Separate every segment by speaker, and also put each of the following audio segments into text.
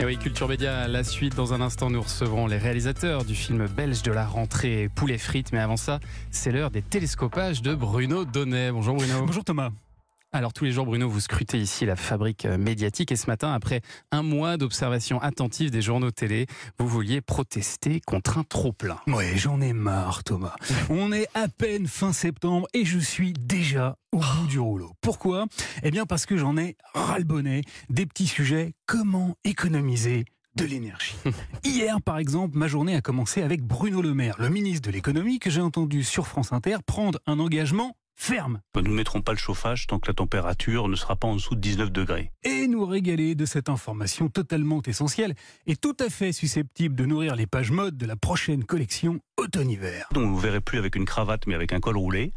Speaker 1: Et oui, Culture Média, la suite. Dans un instant, nous recevrons les réalisateurs du film belge de la rentrée Poulet frites. Mais avant ça, c'est l'heure des télescopages de Bruno Donnet. Bonjour Bruno.
Speaker 2: Bonjour Thomas.
Speaker 1: Alors tous les jours, Bruno, vous scrutez ici la fabrique euh, médiatique et ce matin, après un mois d'observation attentive des journaux télé, vous vouliez protester contre un trop-plein.
Speaker 2: Ouais, j'en ai marre Thomas. On est à peine fin septembre et je suis déjà au bout du rouleau. Pourquoi? Eh bien parce que j'en ai ras-le-bonnet des petits sujets comment économiser de l'énergie? Hier, par exemple, ma journée a commencé avec Bruno Le Maire, le ministre de l'économie, que j'ai entendu sur France Inter prendre un engagement ferme.
Speaker 3: Nous ne mettrons pas le chauffage tant que la température ne sera pas en dessous de 19 degrés.
Speaker 2: Et nous régaler de cette information totalement essentielle et tout à fait susceptible de nourrir les pages mode de la prochaine collection automne-hiver.
Speaker 3: Donc vous ne verrez plus avec une cravate mais avec un col roulé.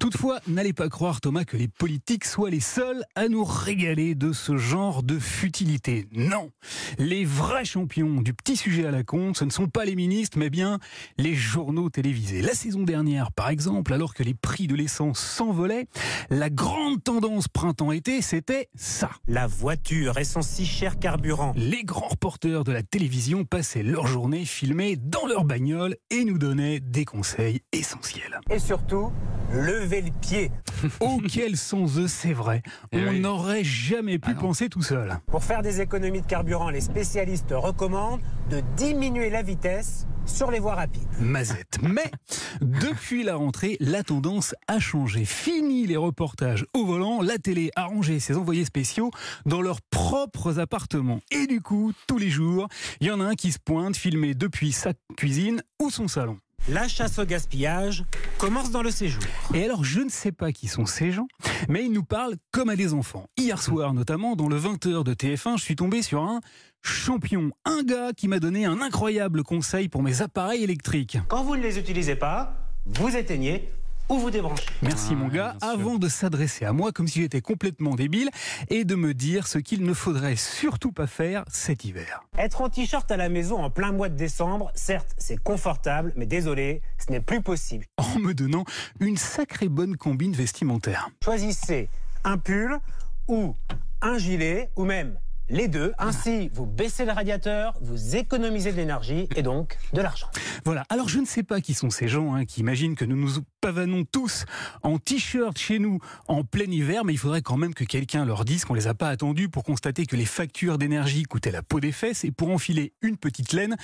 Speaker 2: Toutefois, n'allez pas croire, Thomas, que les politiques soient les seuls à nous régaler de ce genre de futilité. Non Les vrais champions du petit sujet à la con, ce ne sont pas les ministres, mais bien les journaux télévisés. La saison dernière, par exemple, alors que les prix de l'essence s'envolaient, la grande tendance printemps-été, c'était ça.
Speaker 4: La voiture et son si cher carburant.
Speaker 2: Les grands reporters de la télévision passaient leur journée filmée dans leur bagnole et nous donnaient des conseils essentiels.
Speaker 4: Et surtout, lever le pied.
Speaker 2: Auquel sans eux, c'est vrai.
Speaker 1: Eh
Speaker 2: On
Speaker 1: oui.
Speaker 2: n'aurait jamais pu
Speaker 1: Ah
Speaker 2: penser tout seul.
Speaker 4: Pour faire des économies de carburant, les spécialistes recommandent de diminuer la vitesse sur les voies rapides.
Speaker 2: Mazette. Mais depuis la rentrée, la tendance a changé. Fini les reportages au volant, la télé a rangé ses envoyés spéciaux dans leurs propres appartements. Et du coup, tous les jours, il y en a un qui se pointe, filmé depuis sa cuisine ou son salon.
Speaker 4: La chasse au gaspillage commence dans le séjour.
Speaker 2: Et alors, je ne sais pas qui sont ces gens, mais ils nous parlent comme à des enfants. Hier soir, notamment, dans le 20h de TF1, je suis tombé sur un champion, un gars qui m'a donné un incroyable conseil pour mes appareils électriques.
Speaker 4: Quand vous ne les utilisez pas, vous éteignez ou vous débranchez.
Speaker 2: Merci
Speaker 1: Ah,
Speaker 2: mon gars,
Speaker 1: bien sûr.
Speaker 2: avant de s'adresser à moi comme si j'étais complètement débile et de me dire ce qu'il ne faudrait surtout pas faire cet hiver.
Speaker 4: Être en t-shirt à la maison en plein mois de décembre, certes, c'est confortable, mais désolé, ce n'est plus possible.
Speaker 2: En me donnant une sacrée bonne combine vestimentaire.
Speaker 4: Choisissez un pull ou un gilet ou même les deux. Ainsi, vous baissez le radiateur, vous économisez de l'énergie et donc de l'argent.
Speaker 2: Voilà, alors je ne sais pas qui sont ces gens hein, qui imaginent que nous nous pavanons tous en t-shirt chez nous en plein hiver, mais il faudrait quand même que quelqu'un leur dise qu'on les a pas attendus pour constater que les factures d'énergie coûtaient la peau des fesses et pour enfiler une petite laine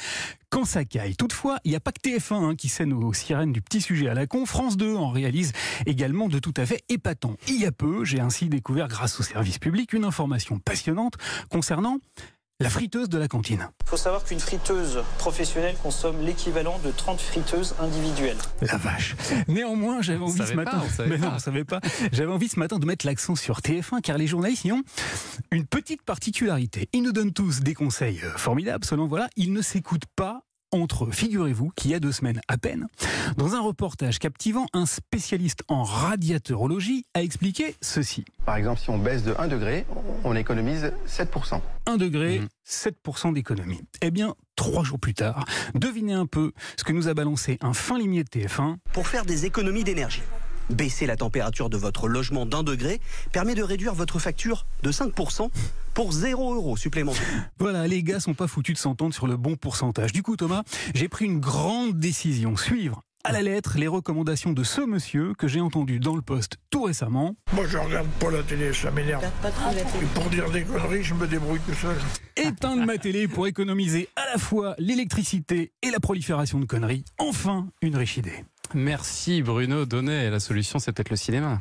Speaker 2: quand ça caille. Toutefois, il n'y a pas que TF1 hein, qui scène aux sirènes du petit sujet à la con. France 2 en réalise également de tout à fait épatant. Il y a peu, j'ai ainsi découvert grâce au service public une information passionnante concernant la friteuse de la cantine.
Speaker 5: Il faut savoir qu'une friteuse professionnelle consomme l'équivalent de 30 friteuses individuelles.
Speaker 2: La vache. Néanmoins, j'avais envie ce matin.
Speaker 1: pas, on savait
Speaker 2: Mais non,
Speaker 1: pas.
Speaker 2: on savait pas. J'avais envie ce matin de mettre l'accent sur TF1 car les journalistes y ont une petite particularité. Ils nous donnent tous des conseils euh, formidables. Seulement voilà, ils ne s'écoutent pas entre. Figurez-vous qu'il y a deux semaines à peine, dans un reportage captivant, un spécialiste en radiateurologie a expliqué ceci.
Speaker 6: Par exemple, si on baisse de 1 degré, on économise 7%.
Speaker 2: 1 degré,
Speaker 1: Mhm.
Speaker 2: 7% d'économie. Eh bien, trois jours plus tard, devinez un peu ce que nous a balancé un fin limier de TF1
Speaker 7: pour faire des économies d'énergie. Baisser la température de votre logement d'un degré permet de réduire votre facture de 5% pour 0 euros supplémentaires.
Speaker 2: Voilà, les gars sont pas foutus de s'entendre sur le bon pourcentage. Du coup, Thomas, j'ai pris une grande décision. Suivre à la lettre les recommandations de ce monsieur que j'ai entendu dans le poste tout récemment.
Speaker 8: Moi, je regarde pas la télé, ça m'énerve. Et pour dire des conneries, je me débrouille tout seul.
Speaker 2: Éteindre ma télé pour économiser à la fois l'électricité et la prolifération de conneries. Enfin, une riche idée.
Speaker 1: Merci Bruno Donnet. La solution, c'est peut-être le cinéma.